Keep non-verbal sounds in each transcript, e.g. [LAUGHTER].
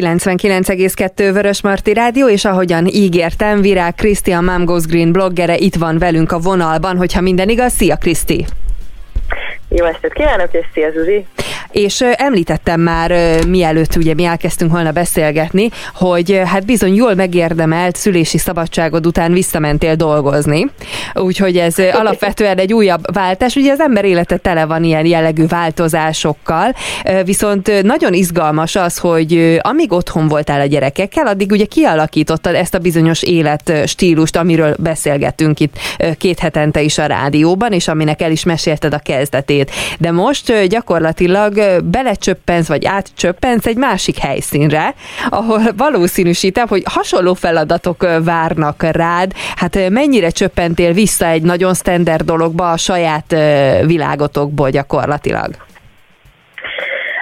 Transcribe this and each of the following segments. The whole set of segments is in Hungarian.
99,2 Vörös Marti Rádió, és ahogyan ígértem, Virág Krisztian Mom Goes Green bloggere itt van velünk a vonalban, hogyha minden igaz. Szia Kriszti! Jó estét kívánok, és szia Zuzi! És említettem már, mielőtt ugye mi elkezdtünk volna beszélgetni, hogy hát bizony jól megérdemelt szülési szabadságod után visszamentél dolgozni. Úgyhogy ez alapvetően egy újabb váltás. Ugye az ember élete tele van ilyen jellegű változásokkal, viszont nagyon izgalmas az, hogy amíg otthon voltál a gyerekekkel, addig ugye kialakítottad ezt a bizonyos életstílust, amiről beszélgettünk itt két hetente is a rádióban, és aminek el is mesélted a kezdetét. De most gyakorlatilag belecsöppensz, vagy átcsöppensz egy másik helyszínre, ahol valószínűsítem, hogy hasonló feladatok várnak rád. Hát mennyire csöppentél vissza egy nagyon standard dologba a saját világotokból gyakorlatilag?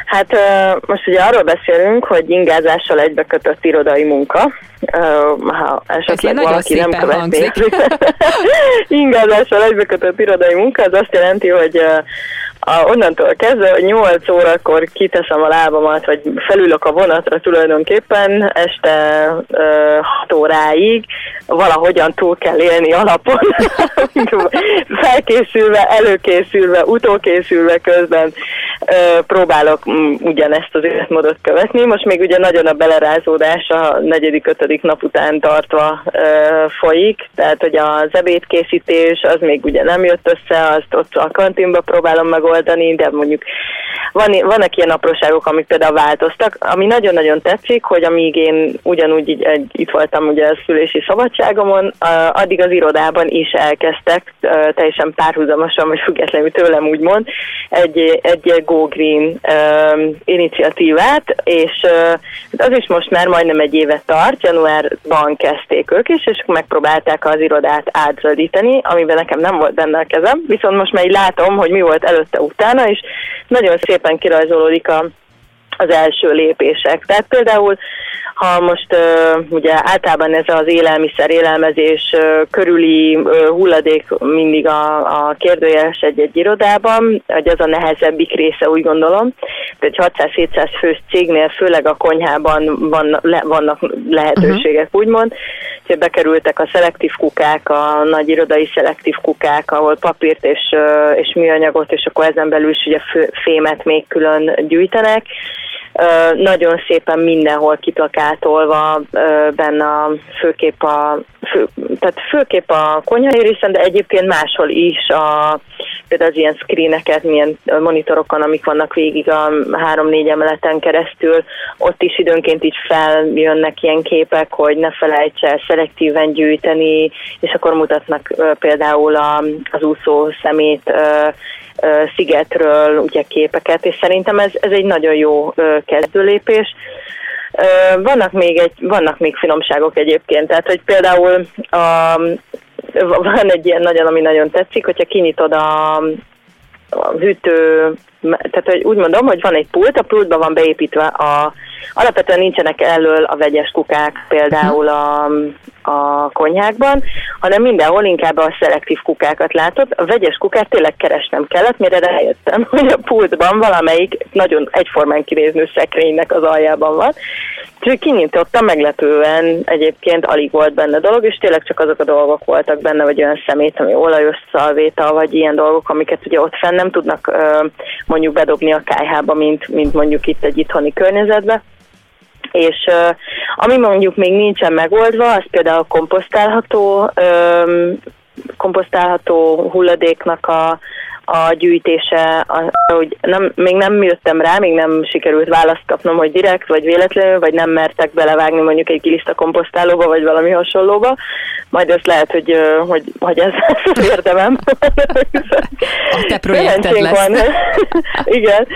Hát most ugye arról beszélünk, hogy ingázással egybekötött irodai munka, ha esetleg valaki nem követné. [LAUGHS] ingázással egybekötött irodai munka, az azt jelenti, hogy a, onnantól kezdve, hogy 8 órakor kiteszem a lábamat, vagy felülök a vonatra tulajdonképpen, este ö, 6 óráig valahogyan túl kell élni alapon, [LAUGHS] felkészülve, előkészülve, utókészülve közben ö, próbálok m, ugyanezt az életmódot követni. Most még ugye nagyon a belerázódás a negyedik, ötödik nap után tartva ö, folyik, tehát hogy az ebédkészítés az még ugye nem jött össze, azt ott a kantinba próbálom megoldani, de mondjuk van, vannak ilyen apróságok, amik például változtak. Ami nagyon-nagyon tetszik, hogy amíg én ugyanúgy így, egy, itt voltam ugye a szülési szabadságomon, addig az irodában is elkezdtek teljesen párhuzamosan, vagy függetlenül tőlem úgymond, egy, egy Go Green iniciatívát, és az is most már majdnem egy éve tart, januárban kezdték ők is, és megpróbálták az irodát átzöldíteni, amiben nekem nem volt benne a kezem, viszont most már így látom, hogy mi volt előtte utána, és nagyon szépen kirajzolódik a, az első lépések. Tehát például ha most ugye általában ez az élelmiszer, élelmezés körüli hulladék mindig a, a kérdőjeles egy-egy irodában, hogy az a nehezebbik része, úgy gondolom. Tehát 600-700 fős cégnél, főleg a konyhában van, le, vannak lehetőségek, uh-huh. úgymond, hogy bekerültek a szelektív kukák, a nagy irodai szelektív kukák, ahol papírt és, és műanyagot, és akkor ezen belül is ugye fémet még külön gyűjtenek, nagyon szépen mindenhol kiplakátolva benne a főképp a fő, tehát főképp a konyhai részen, de egyébként máshol is a, például az ilyen screeneket, milyen monitorokon, amik vannak végig a három-négy emeleten keresztül, ott is időnként így feljönnek ilyen képek, hogy ne felejts el szelektíven gyűjteni, és akkor mutatnak például a, az úszó szemét szigetről ugye képeket, és szerintem ez, ez egy nagyon jó kezdőlépés. Vannak még, egy, vannak még finomságok egyébként, tehát hogy például a, van egy ilyen nagyon, ami nagyon tetszik, hogyha kinyitod a, a hűtő, tehát hogy úgy mondom, hogy van egy pult, a pultba van beépítve a, alapvetően nincsenek elől a vegyes kukák például a, a konyhákban, hanem mindenhol inkább a szelektív kukákat látod. A vegyes kukát tényleg keresnem kellett, mire rájöttem, [LAUGHS] hogy a pultban valamelyik nagyon egyformán kinéző szekrénynek az aljában van. Úgyhogy kinyitottam, meglepően egyébként alig volt benne dolog, és tényleg csak azok a dolgok voltak benne, vagy olyan szemét, ami olajos szalvéta, vagy ilyen dolgok, amiket ugye ott fenn nem tudnak mondjuk bedobni a kájhába, mint, mint mondjuk itt egy itthoni környezetbe és uh, ami mondjuk még nincsen megoldva, az például a komposztálható, um, komposztálható hulladéknak a, a gyűjtése, a, hogy nem, még nem jöttem rá, még nem sikerült választ kapnom, hogy direkt, vagy véletlenül, vagy nem mertek belevágni mondjuk egy kiliszta komposztálóba, vagy valami hasonlóba. Majd ezt lehet, hogy, hogy, hogy ez az érdemem. A te projekted lesz. Van. [LAUGHS] Igen.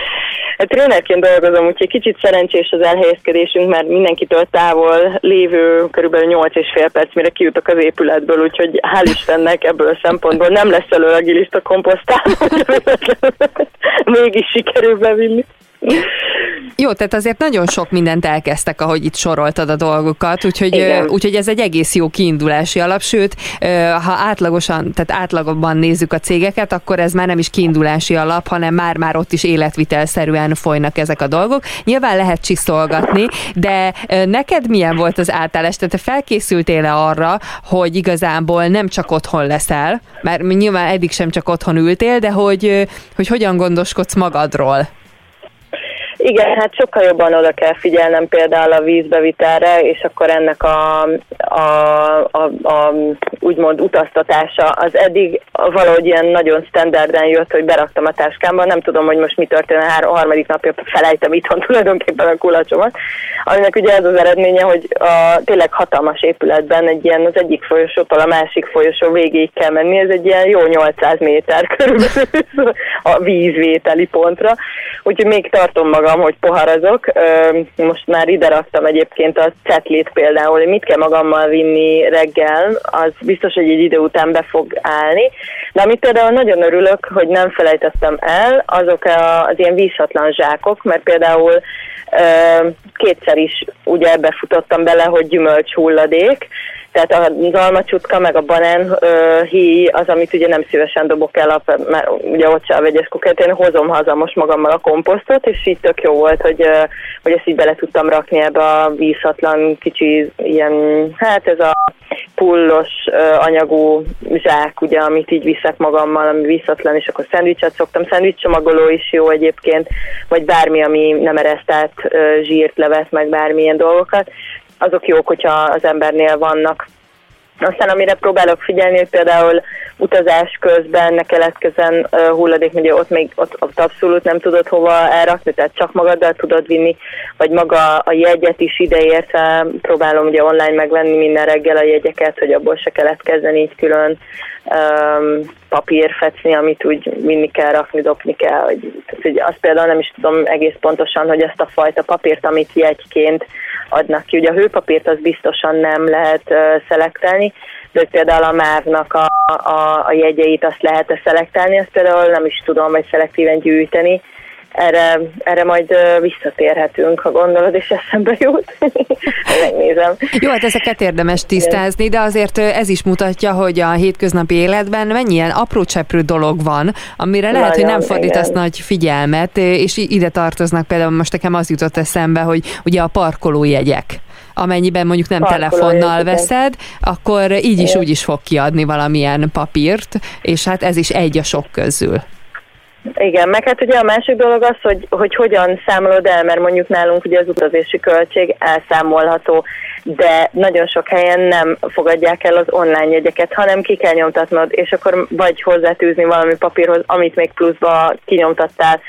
Trénerként dolgozom, úgyhogy kicsit szerencsés az elhelyezkedésünk, mert mindenkitől távol lévő körülbelül 8 és fél perc, mire kijutok az épületből, úgyhogy hál' Istennek ebből a szempontból nem lesz elő a giliszta komposztál, [LAUGHS] mégis sikerül bevinni. Jó, tehát azért nagyon sok mindent elkezdtek, ahogy itt soroltad a dolgokat, úgyhogy, úgyhogy ez egy egész jó kiindulási alap, sőt, ha átlagosan, tehát átlagban nézzük a cégeket, akkor ez már nem is kiindulási alap, hanem már-már ott is életvitelszerűen folynak ezek a dolgok. Nyilván lehet csiszolgatni, de neked milyen volt az átállás? Tehát te felkészültél-e arra, hogy igazából nem csak otthon leszel, mert nyilván eddig sem csak otthon ültél, de hogy, hogy hogyan gondoskodsz magadról? Igen, hát sokkal jobban oda kell figyelnem például a vízbevitelre, és akkor ennek a, a, a, a úgymond utaztatása. Az eddig valahogy ilyen nagyon standarden jött, hogy beraktam a táskámba, nem tudom, hogy most mi történt, a három, harmadik napja felejtem itthon [LAUGHS] tulajdonképpen a kulacsomat, aminek ugye ez az eredménye, hogy a tényleg hatalmas épületben egy ilyen az egyik folyosótól a másik folyosó végéig kell menni, ez egy ilyen jó 800 méter körülbelül [LAUGHS] a vízvételi pontra, úgyhogy még tartom magam magam, hogy poharazok. Most már ide raktam egyébként a cetlit például, hogy mit kell magammal vinni reggel, az biztos, hogy egy idő után be fog állni. De amit például nagyon örülök, hogy nem felejtettem el, azok az ilyen vízhatlan zsákok, mert például kétszer is ugye befutottam bele, hogy gyümölcs hulladék, tehát az almacsutka meg a banán uh, hí az, amit ugye nem szívesen dobok el, mert ugye ott se a vegyes kukát, én hozom haza most magammal a komposztot, és így tök jó volt, hogy, hogy ezt így bele tudtam rakni ebbe a vízhatlan kicsi ilyen, hát ez a pullos anyagú zsák, ugye, amit így viszek magammal, ami vízhatlan, és akkor szendvicset szoktam, szendvicsomagoló is jó egyébként, vagy bármi, ami nem eresztett zsírt, levet, meg bármilyen dolgokat azok jók, hogyha az embernél vannak. Aztán amire próbálok figyelni, hogy például utazás közben ne keletkezzen uh, hulladék, ugye ott még ott, ott abszolút nem tudod hova elrakni, tehát csak magaddal tudod vinni, vagy maga a jegyet is ideértve próbálom ugye online megvenni minden reggel a jegyeket, hogy abból se keletkezzen így külön papírfecni, amit úgy vinni kell, rakni, dobni kell. Hogy, tehát, hogy azt például nem is tudom egész pontosan, hogy ezt a fajta papírt, amit jegyként adnak ki. Ugye a hőpapírt az biztosan nem lehet uh, szelektelni, de hogy például a mávnak a, a, a jegyeit azt lehet-e szelektálni, azt például nem is tudom, vagy szelektíven gyűjteni, erre, erre majd visszatérhetünk, ha gondolod, és eszembe jut. [LAUGHS] Megnézem. Jó, hát ezeket érdemes tisztázni, de azért ez is mutatja, hogy a hétköznapi életben mennyien apró cseprő dolog van, amire lehet, Nagyon, hogy nem fordítasz igen. nagy figyelmet, és ide tartoznak például most nekem az jutott eszembe, hogy ugye a parkolójegyek amennyiben mondjuk nem Parkoló telefonnal veszed, akkor így is úgy is fog kiadni valamilyen papírt, és hát ez is egy a sok közül. Igen, meg hát ugye a másik dolog az, hogy, hogy hogyan számolod el, mert mondjuk nálunk ugye az utazási költség elszámolható, de nagyon sok helyen nem fogadják el az online jegyeket, hanem ki kell nyomtatnod, és akkor vagy hozzátűzni valami papírhoz, amit még pluszba kinyomtattál.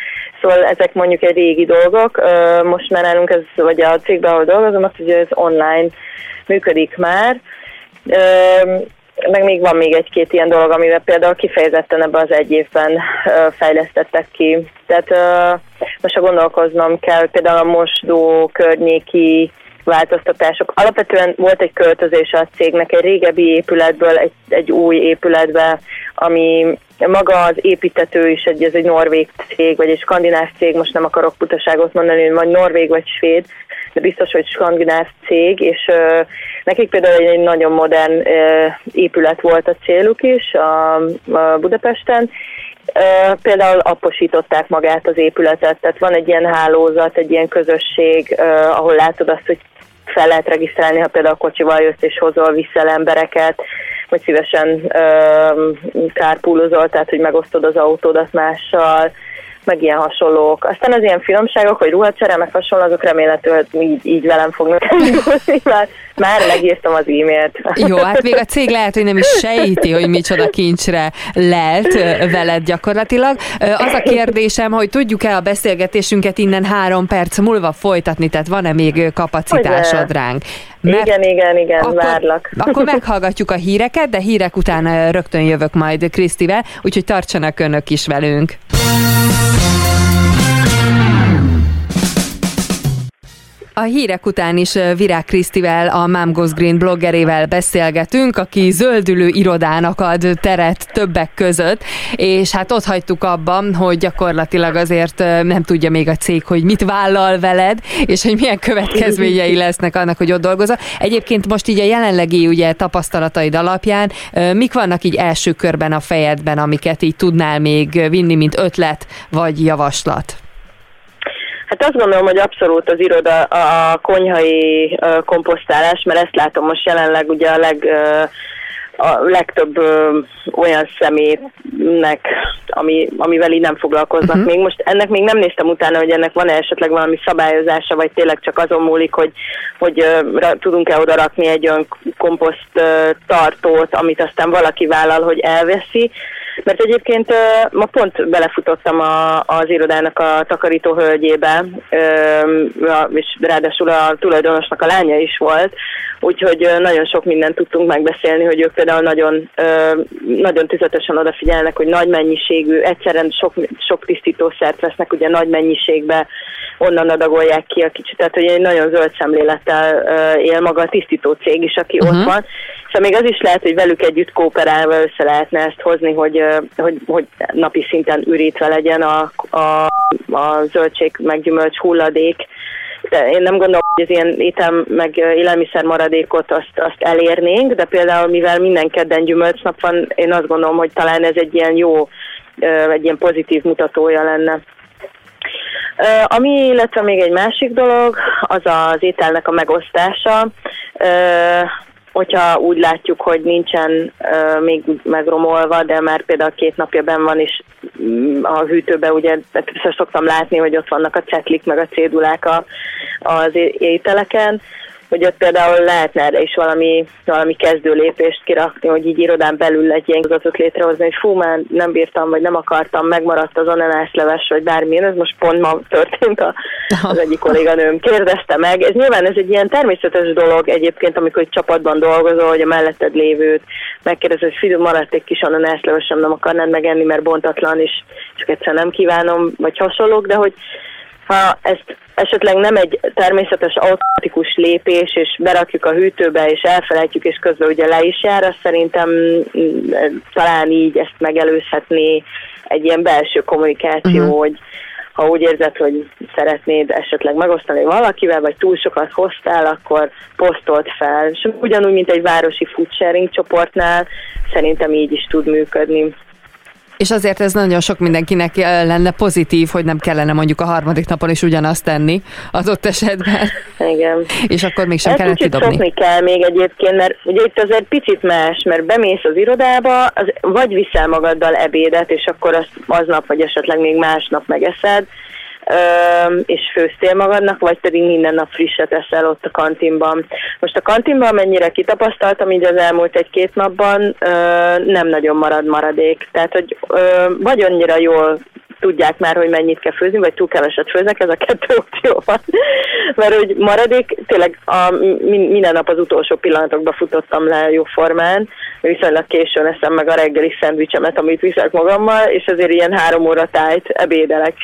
Szóval ezek mondjuk egy régi dolgok. Most már nálunk ez, vagy a cégben, ahol dolgozom, azt ugye ez online működik már meg még van még egy-két ilyen dolog, amivel például kifejezetten ebben az egy évben fejlesztettek ki. Tehát most a gondolkoznom kell, például a mosdó környéki változtatások. Alapvetően volt egy költözés a cégnek egy régebbi épületből egy, egy új épületbe, ami maga az építető is egy, ez egy norvég cég, vagy egy skandináv cég, most nem akarok butaságot mondani, hogy vagy norvég vagy svéd, de biztos, hogy skandináv cég, és uh, nekik például egy nagyon modern uh, épület volt a céluk is a, a Budapesten, például apposították magát az épületet, tehát van egy ilyen hálózat, egy ilyen közösség, ahol látod azt, hogy fel lehet regisztrálni, ha például kocsival jössz és hozol, viszel embereket, vagy szívesen kárpúlozol, tehát hogy megosztod az autódat mással, meg ilyen hasonlók. Aztán az ilyen finomságok, hogy ruhacsere, meg hasonló, azok remélhetőleg így, így velem fognak [LAUGHS] elindulni, már, már megírtam az e-mailt. Jó, hát még a cég lehet, hogy nem is sejti, hogy micsoda kincsre lelt veled gyakorlatilag. Az a kérdésem, hogy tudjuk-e a beszélgetésünket innen három perc múlva folytatni, tehát van-e még kapacitásod ránk? Mert igen, igen, igen, akkor, várlak. Akkor [LAUGHS] meghallgatjuk a híreket, de hírek után rögtön jövök majd Krisztivel, úgyhogy tartsanak önök is velünk. A hírek után is Virág Krisztivel, a Mom Goes Green bloggerével beszélgetünk, aki zöldülő irodának ad teret többek között, és hát ott hagytuk abban, hogy gyakorlatilag azért nem tudja még a cég, hogy mit vállal veled, és hogy milyen következményei lesznek annak, hogy ott dolgozol. Egyébként most így a jelenlegi ugye tapasztalataid alapján mik vannak így első körben a fejedben, amiket így tudnál még vinni, mint ötlet vagy javaslat? Hát azt gondolom, hogy abszolút az iroda a konyhai komposztálás, mert ezt látom most jelenleg ugye a leg a legtöbb ö, olyan személynek, ami, amivel így nem foglalkoznak uh-huh. még. Most ennek még nem néztem utána, hogy ennek van-e esetleg valami szabályozása, vagy tényleg csak azon múlik, hogy, hogy ö, ra, tudunk-e oda rakni egy olyan komposzt ö, tartót, amit aztán valaki vállal, hogy elveszi. Mert egyébként ma pont belefutottam a, az irodának a takarító hölgyébe, és ráadásul a tulajdonosnak a lánya is volt, úgyhogy nagyon sok mindent tudtunk megbeszélni, hogy ők például nagyon, nagyon tüzetesen odafigyelnek, hogy nagy mennyiségű, egyszerűen sok, sok tisztítószert vesznek ugye nagy mennyiségbe, onnan adagolják ki a kicsit, tehát hogy egy nagyon zöld szemlélettel él maga a tisztító cég is, aki uh-huh. ott van, Szóval még az is lehet, hogy velük együtt kooperálva össze lehetne ezt hozni, hogy, hogy, hogy napi szinten ürítve legyen a, a, a zöldség meg gyümölcs hulladék. De én nem gondolom, hogy az ilyen étel meg élelmiszer maradékot azt, azt elérnénk, de például mivel minden kedden gyümölcsnap van, én azt gondolom, hogy talán ez egy ilyen jó, egy ilyen pozitív mutatója lenne. Ami, illetve még egy másik dolog, az az ételnek a megosztása hogyha úgy látjuk, hogy nincsen uh, még megromolva, de már például két napja ben van is mm, a hűtőbe, ugye szoktam látni, hogy ott vannak a cetlik, meg a cédulák a, az ételeken, hogy ott például lehetne erre is valami, valami kezdő lépést kirakni, hogy így irodán belül egy ilyen igazatot létrehozni, hogy fú, már nem bírtam, vagy nem akartam, megmaradt az ananászleves, vagy bármilyen, ez most pont ma történt, a, az egyik kolléganőm kérdezte meg. Ez nyilván ez egy ilyen természetes dolog egyébként, amikor egy csapatban dolgozol, hogy a melletted lévőt megkérdezed, hogy figyelj, maradt egy kis ananászlevesem, nem akarnád megenni, mert bontatlan is, csak egyszer nem kívánom, vagy hasonlók, de hogy ha ezt esetleg nem egy természetes automatikus lépés, és berakjuk a hűtőbe, és elfelejtjük, és közben ugye le is jár, azt szerintem mm, talán így ezt megelőzhetné egy ilyen belső kommunikáció, uh-huh. hogy ha úgy érzed, hogy szeretnéd esetleg megosztani valakivel, vagy túl sokat hoztál, akkor posztolt fel. És ugyanúgy, mint egy városi food sharing csoportnál, szerintem így is tud működni. És azért ez nagyon sok mindenkinek eh, lenne pozitív, hogy nem kellene mondjuk a harmadik napon is ugyanazt tenni adott esetben. Igen. És akkor mégsem kellene kidobni. Szokni kell még egyébként, mert ugye itt azért picit más, mert bemész az irodába, az, vagy viszel magaddal ebédet, és akkor azt aznap, vagy esetleg még másnap megeszed, és főztél magadnak, vagy pedig minden nap frisset eszel ott a kantinban. Most a kantinban mennyire kitapasztaltam így az elmúlt egy-két napban, nem nagyon marad maradék. Tehát, hogy vagy annyira jól tudják már, hogy mennyit kell főzni, vagy túl keveset főznek, ez a kettő [LAUGHS] opció van. Mert hogy maradék, tényleg a, minden nap az utolsó pillanatokban futottam le jóformán, viszonylag későn eszem meg a reggeli szendvicsemet, amit viszek magammal, és azért ilyen három óra tájt ebédelek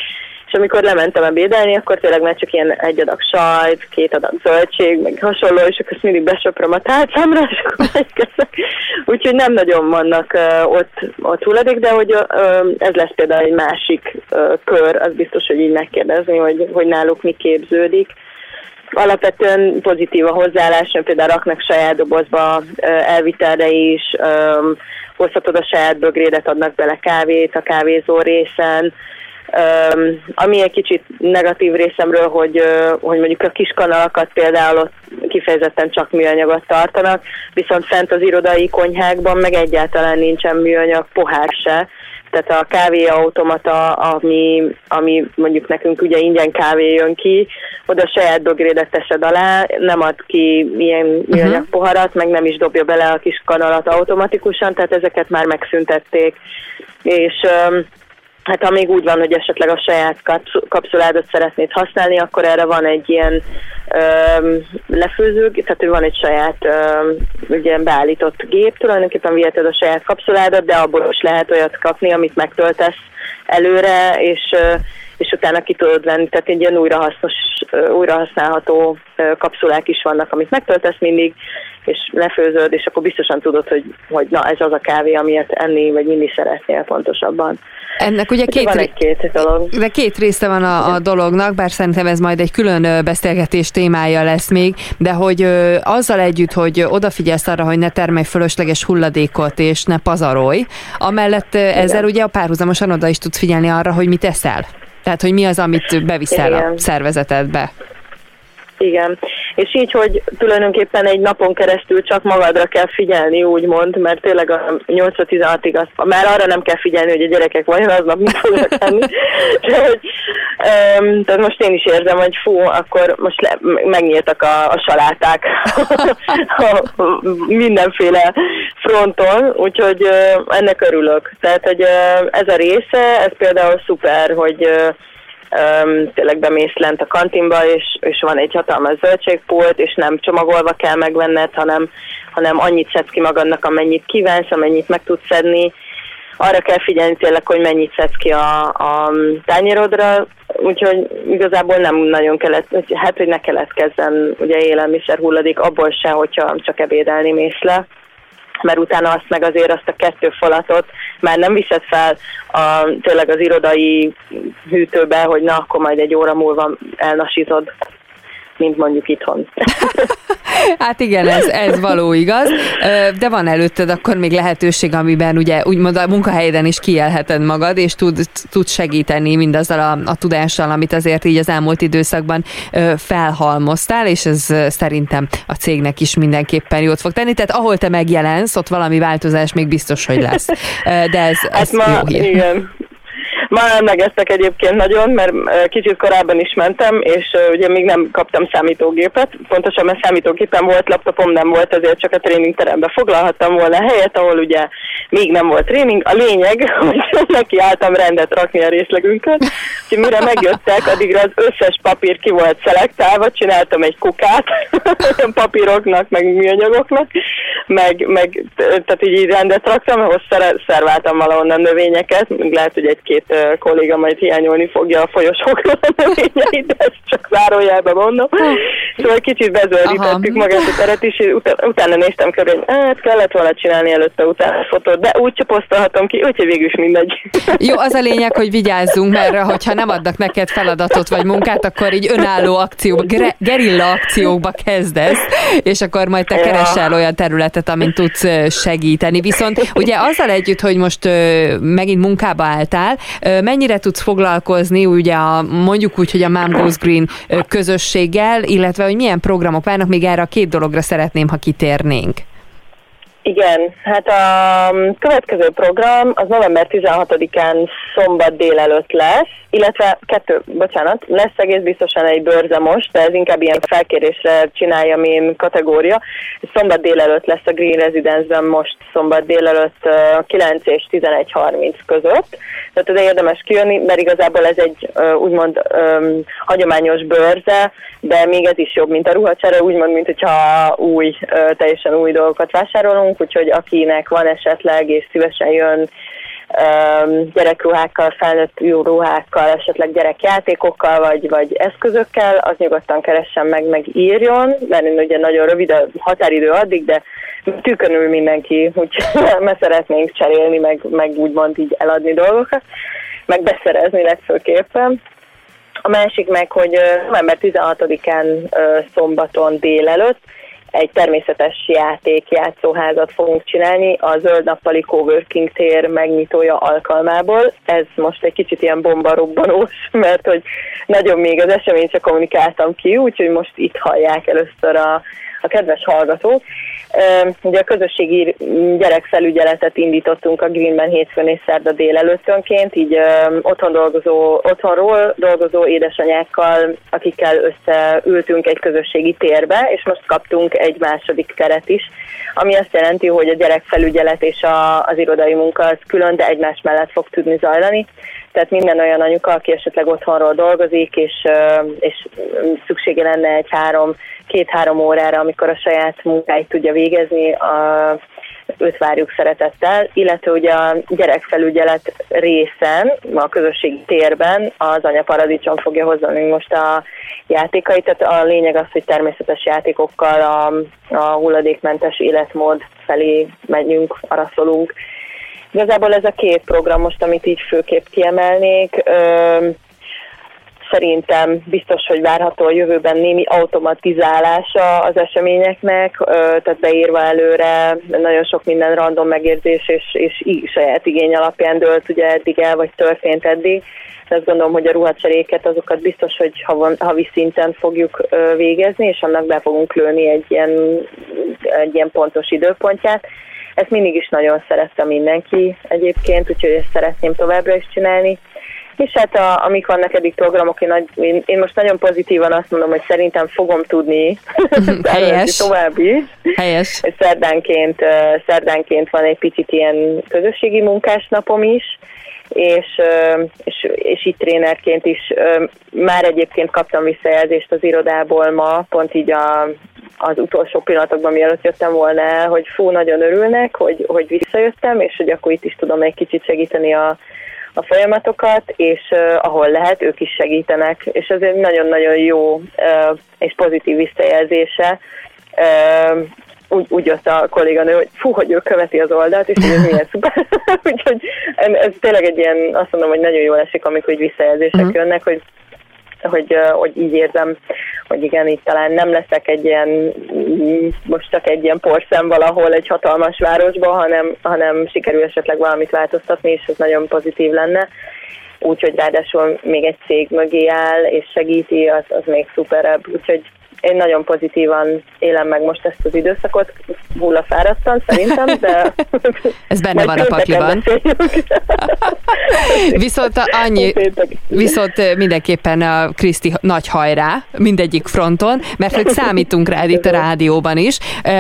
és amikor lementem ebédelni, akkor tényleg már csak ilyen egy adag sajt, két adag zöldség, meg hasonló, és akkor ezt mindig besöpröm a tálcámra, és akkor [LAUGHS] megkezdek. Úgyhogy nem nagyon vannak uh, ott, ott hulladék, de hogy uh, ez lesz például egy másik uh, kör, az biztos, hogy így megkérdezni, hogy, hogy náluk mi képződik. Alapvetően pozitív a hozzáállás, például raknak saját dobozba elvitelre is, hozhatod a saját bögrédet, adnak bele kávét a kávézó részen, Um, ami egy kicsit negatív részemről, hogy, hogy mondjuk a kis kanalakat például ott kifejezetten csak műanyagot tartanak, viszont fent az irodai konyhákban meg egyáltalán nincsen műanyag pohár se, tehát a kávéautomata, ami, ami mondjuk nekünk ugye ingyen kávé jön ki, oda saját bögrédet teszed alá, nem ad ki ilyen műanyag uh-huh. poharat, meg nem is dobja bele a kis kanalat automatikusan, tehát ezeket már megszüntették. És um, Hát ha még úgy van, hogy esetleg a saját kapszuládat szeretnéd használni, akkor erre van egy ilyen öm, lefőző, tehát van egy saját öm, ugye beállított gép, tulajdonképpen viheted a saját kapszuládat, de abból is lehet olyat kapni, amit megtöltesz előre, és és utána ki tudod venni, tehát egy ilyen újrahasznos, újra használható kapszulák is vannak, amit megtöltesz mindig, és lefőzöd, és akkor biztosan tudod, hogy, hogy na ez az a kávé, amiért enni, vagy minni szeretnél pontosabban. Ennek ugye két, van egy két dolog. De két része van a, a dolognak, bár szerintem ez majd egy külön beszélgetés témája lesz még, de hogy azzal együtt, hogy odafigyelsz arra, hogy ne termelj fölösleges hulladékot, és ne pazarolj, amellett Igen. ezzel ugye párhuzamosan oda is tudsz figyelni arra, hogy mit eszel. Tehát, hogy mi az, amit beviszel Igen. a szervezetedbe. Igen, és így, hogy tulajdonképpen egy napon keresztül csak magadra kell figyelni, úgymond, mert tényleg a 8-16-ig az, már arra nem kell figyelni, hogy a gyerekek vajon aznap mit fognak tenni. De, hogy, um, tehát most én is érzem, hogy fú, akkor most le, megnyíltak a, a saláták mindenféle fronton, úgyhogy uh, ennek örülök. Tehát, hogy uh, ez a része, ez például szuper, hogy uh, um, tényleg bemész lent a kantinba, és, és van egy hatalmas zöldségpult, és nem csomagolva kell megvenned, hanem, hanem annyit szedsz ki magadnak, amennyit kívánsz, amennyit meg tudsz szedni. Arra kell figyelni tényleg, hogy mennyit szedsz ki a, a tányérodra, úgyhogy igazából nem nagyon kellett, hát hogy ne keletkezzen ugye élelmiszer hulladék, abból se, hogyha csak ebédelni mész le mert utána azt meg azért azt a kettő falatot már nem viszed fel a, tényleg az irodai hűtőbe, hogy na, akkor majd egy óra múlva elnasítod mint mondjuk itthon. [LAUGHS] hát igen, ez, ez való igaz, de van előtted akkor még lehetőség, amiben ugye úgymond a munkahelyeden is kielheted magad, és tud, tud segíteni mindazzal a, a tudással, amit azért így az elmúlt időszakban felhalmoztál, és ez szerintem a cégnek is mindenképpen jót fog tenni. Tehát ahol te megjelensz, ott valami változás még biztos, hogy lesz. De ez, hát ez ma, jó hír. Igen, már emlegeztek egyébként nagyon, mert kicsit korábban is mentem, és ugye még nem kaptam számítógépet, pontosan mert számítógépem volt, laptopom nem volt, ezért csak a tréningterembe foglalhattam volna helyet, ahol ugye még nem volt tréning. A lényeg, [LAUGHS] hogy neki álltam rendet rakni a részlegünkön, hogy mire megjöttek, addigra az összes papír ki volt szelektálva, csináltam egy kukát [LAUGHS] papíroknak, meg műanyagoknak, meg, meg tehát így rendet raktam, ahhoz szerváltam valahonnan növényeket, lehet, hogy egy-két kolléga majd hiányolni fogja a folyosókról a növényeit, de ezt csak zárójelben mondom. Szóval kicsit bezöldítettük magát a teret is, és utána, néztem körül, hogy hát kellett volna csinálni előtte utána fotót, de úgy csaposztalhatom ki, úgyhogy végül is mindegy. [LAUGHS] Jó, az a lényeg, hogy vigyázzunk, mert hogyha nem adnak neked feladatot vagy munkát, akkor így önálló akcióba, gerilla akciókba kezdesz, és akkor majd te ja. keresel olyan területet, amin tudsz segíteni. Viszont ugye azzal együtt, hogy most megint munkába álltál, mennyire tudsz foglalkozni ugye a, mondjuk úgy, hogy a Mom Goes Green közösséggel, illetve hogy milyen programok várnak, még erre a két dologra szeretném, ha kitérnénk. Igen, hát a következő program az november 16-án szombat délelőtt lesz, illetve kettő, bocsánat, lesz egész biztosan egy bőrze most, de ez inkább ilyen felkérésre csinálja én kategória. Szombat délelőtt lesz a Green Residence-ben most szombat délelőtt 9 és 11.30 között. Tehát ez érdemes kijönni, mert igazából ez egy úgymond hagyományos bőrze, de még ez is jobb, mint a ruhacsere, úgymond, mint hogyha új, teljesen új dolgokat vásárolunk, úgyhogy akinek van esetleg és szívesen jön gyerekruhákkal, felnőtt ruhákkal, esetleg gyerekjátékokkal, vagy, vagy eszközökkel, az nyugodtan keressen meg, meg írjon, mert ugye nagyon rövid a határidő addig, de tükönül mindenki, úgyhogy [LAUGHS] mert szeretnénk cserélni, meg, meg úgymond így eladni dolgokat, meg beszerezni legfőképpen. A másik meg, hogy november 16-án szombaton délelőtt egy természetes játék játszóházat fogunk csinálni a Zöld Nappali Coworking tér megnyitója alkalmából. Ez most egy kicsit ilyen bombarobbanós, [LAUGHS] mert hogy nagyon még az eseményt csak kommunikáltam ki, úgyhogy most itt hallják először a, a kedves hallgatók. Ugye a közösségi gyerekfelügyeletet indítottunk a Greenben hétfőn és szerda délelőttönként, így otthon dolgozó, otthonról dolgozó édesanyákkal, akikkel összeültünk egy közösségi térbe, és most kaptunk egy második teret is, ami azt jelenti, hogy a gyerekfelügyelet és a, az irodai munka az külön, de egymás mellett fog tudni zajlani. Tehát minden olyan anyuka, aki esetleg otthonról dolgozik, és, és szüksége lenne egy három, két-három órára, amikor a saját munkáit tudja végezni, a, őt várjuk szeretettel, illetve ugye a gyerekfelügyelet részen, a közösségi térben az anyaparadicsom fogja hozni most a játékait, tehát a lényeg az, hogy természetes játékokkal a, a hulladékmentes életmód felé megyünk, araszolunk. Igazából ez a két program most, amit így főképp kiemelnék, Szerintem biztos, hogy várható a jövőben némi automatizálása az eseményeknek, tehát beírva előre nagyon sok minden random megérzés és, és saját igény alapján dőlt ugye eddig el, vagy történt eddig. Azt gondolom, hogy a ruhacseréket azokat biztos, hogy havi szinten fogjuk végezni, és annak be fogunk lőni egy ilyen, egy ilyen pontos időpontját. Ezt mindig is nagyon szerette mindenki egyébként, úgyhogy ezt szeretném továbbra is csinálni és hát a, amik vannak eddig programok, én, én, én most nagyon pozitívan azt mondom, hogy szerintem fogom tudni [LAUGHS] Helyes. tovább is. Helyes. Szerdánként, szerdánként van egy picit ilyen közösségi munkásnapom is, és, és, és itt trénerként is már egyébként kaptam visszajelzést az irodából ma, pont így a, az utolsó pillanatokban, mielőtt jöttem volna el, hogy fú, nagyon örülnek, hogy, hogy visszajöttem, és hogy akkor itt is tudom egy kicsit segíteni a, a folyamatokat, és uh, ahol lehet, ők is segítenek, és ez egy nagyon-nagyon jó uh, és pozitív visszajelzése. Uh, úgy, úgy jött a kolléganő, hogy fú, hogy ő követi az oldalt, és hogy [LAUGHS] [LAUGHS] ez milyen szuper. Úgyhogy ez tényleg egy ilyen, azt mondom, hogy nagyon jól esik, amikor visszajelzések uh-huh. jönnek, hogy hogy, hogy így érzem, hogy igen, itt talán nem leszek egy ilyen, most csak egy ilyen porszem valahol egy hatalmas városban, hanem, hanem sikerül esetleg valamit változtatni, és ez nagyon pozitív lenne. Úgyhogy ráadásul még egy cég mögé áll, és segíti, az, az még szuperebb. Úgyhogy én nagyon pozitívan élem meg most ezt az időszakot, fáradtan szerintem, de... [LAUGHS] Ez benne van a pakliban. [LAUGHS] viszont annyi, viszont mindenképpen a Kriszti nagy hajrá mindegyik fronton, mert hogy számítunk rád itt a rádióban is,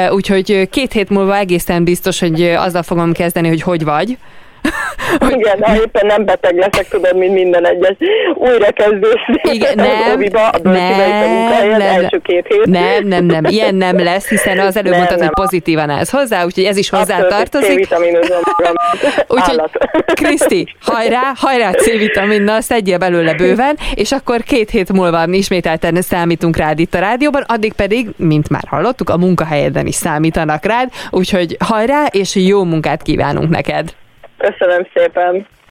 úgyhogy két hét múlva egészen biztos, hogy azzal fogom kezdeni, hogy hogy vagy, [LAUGHS] igen, ha éppen nem beteg leszek, tudod, mint minden egyes újrakezdés. Igen, nem, Oviba, a nem, nem, első két hét. Nem, nem, nem, ilyen nem lesz, hiszen az előbb nem, mondtad, nem. hogy pozitívan állsz hozzá, úgyhogy ez is hozzá tartozik. [LAUGHS] Úgyhogy Kriszti, hajrá, hajrá C-vitaminnal, szedjél belőle bőven, és akkor két hét múlva ismételten számítunk rád itt a rádióban, addig pedig, mint már hallottuk, a munkahelyeden is számítanak rád, úgyhogy hajrá, és jó munkát kívánunk neked! Köszönöm szépen!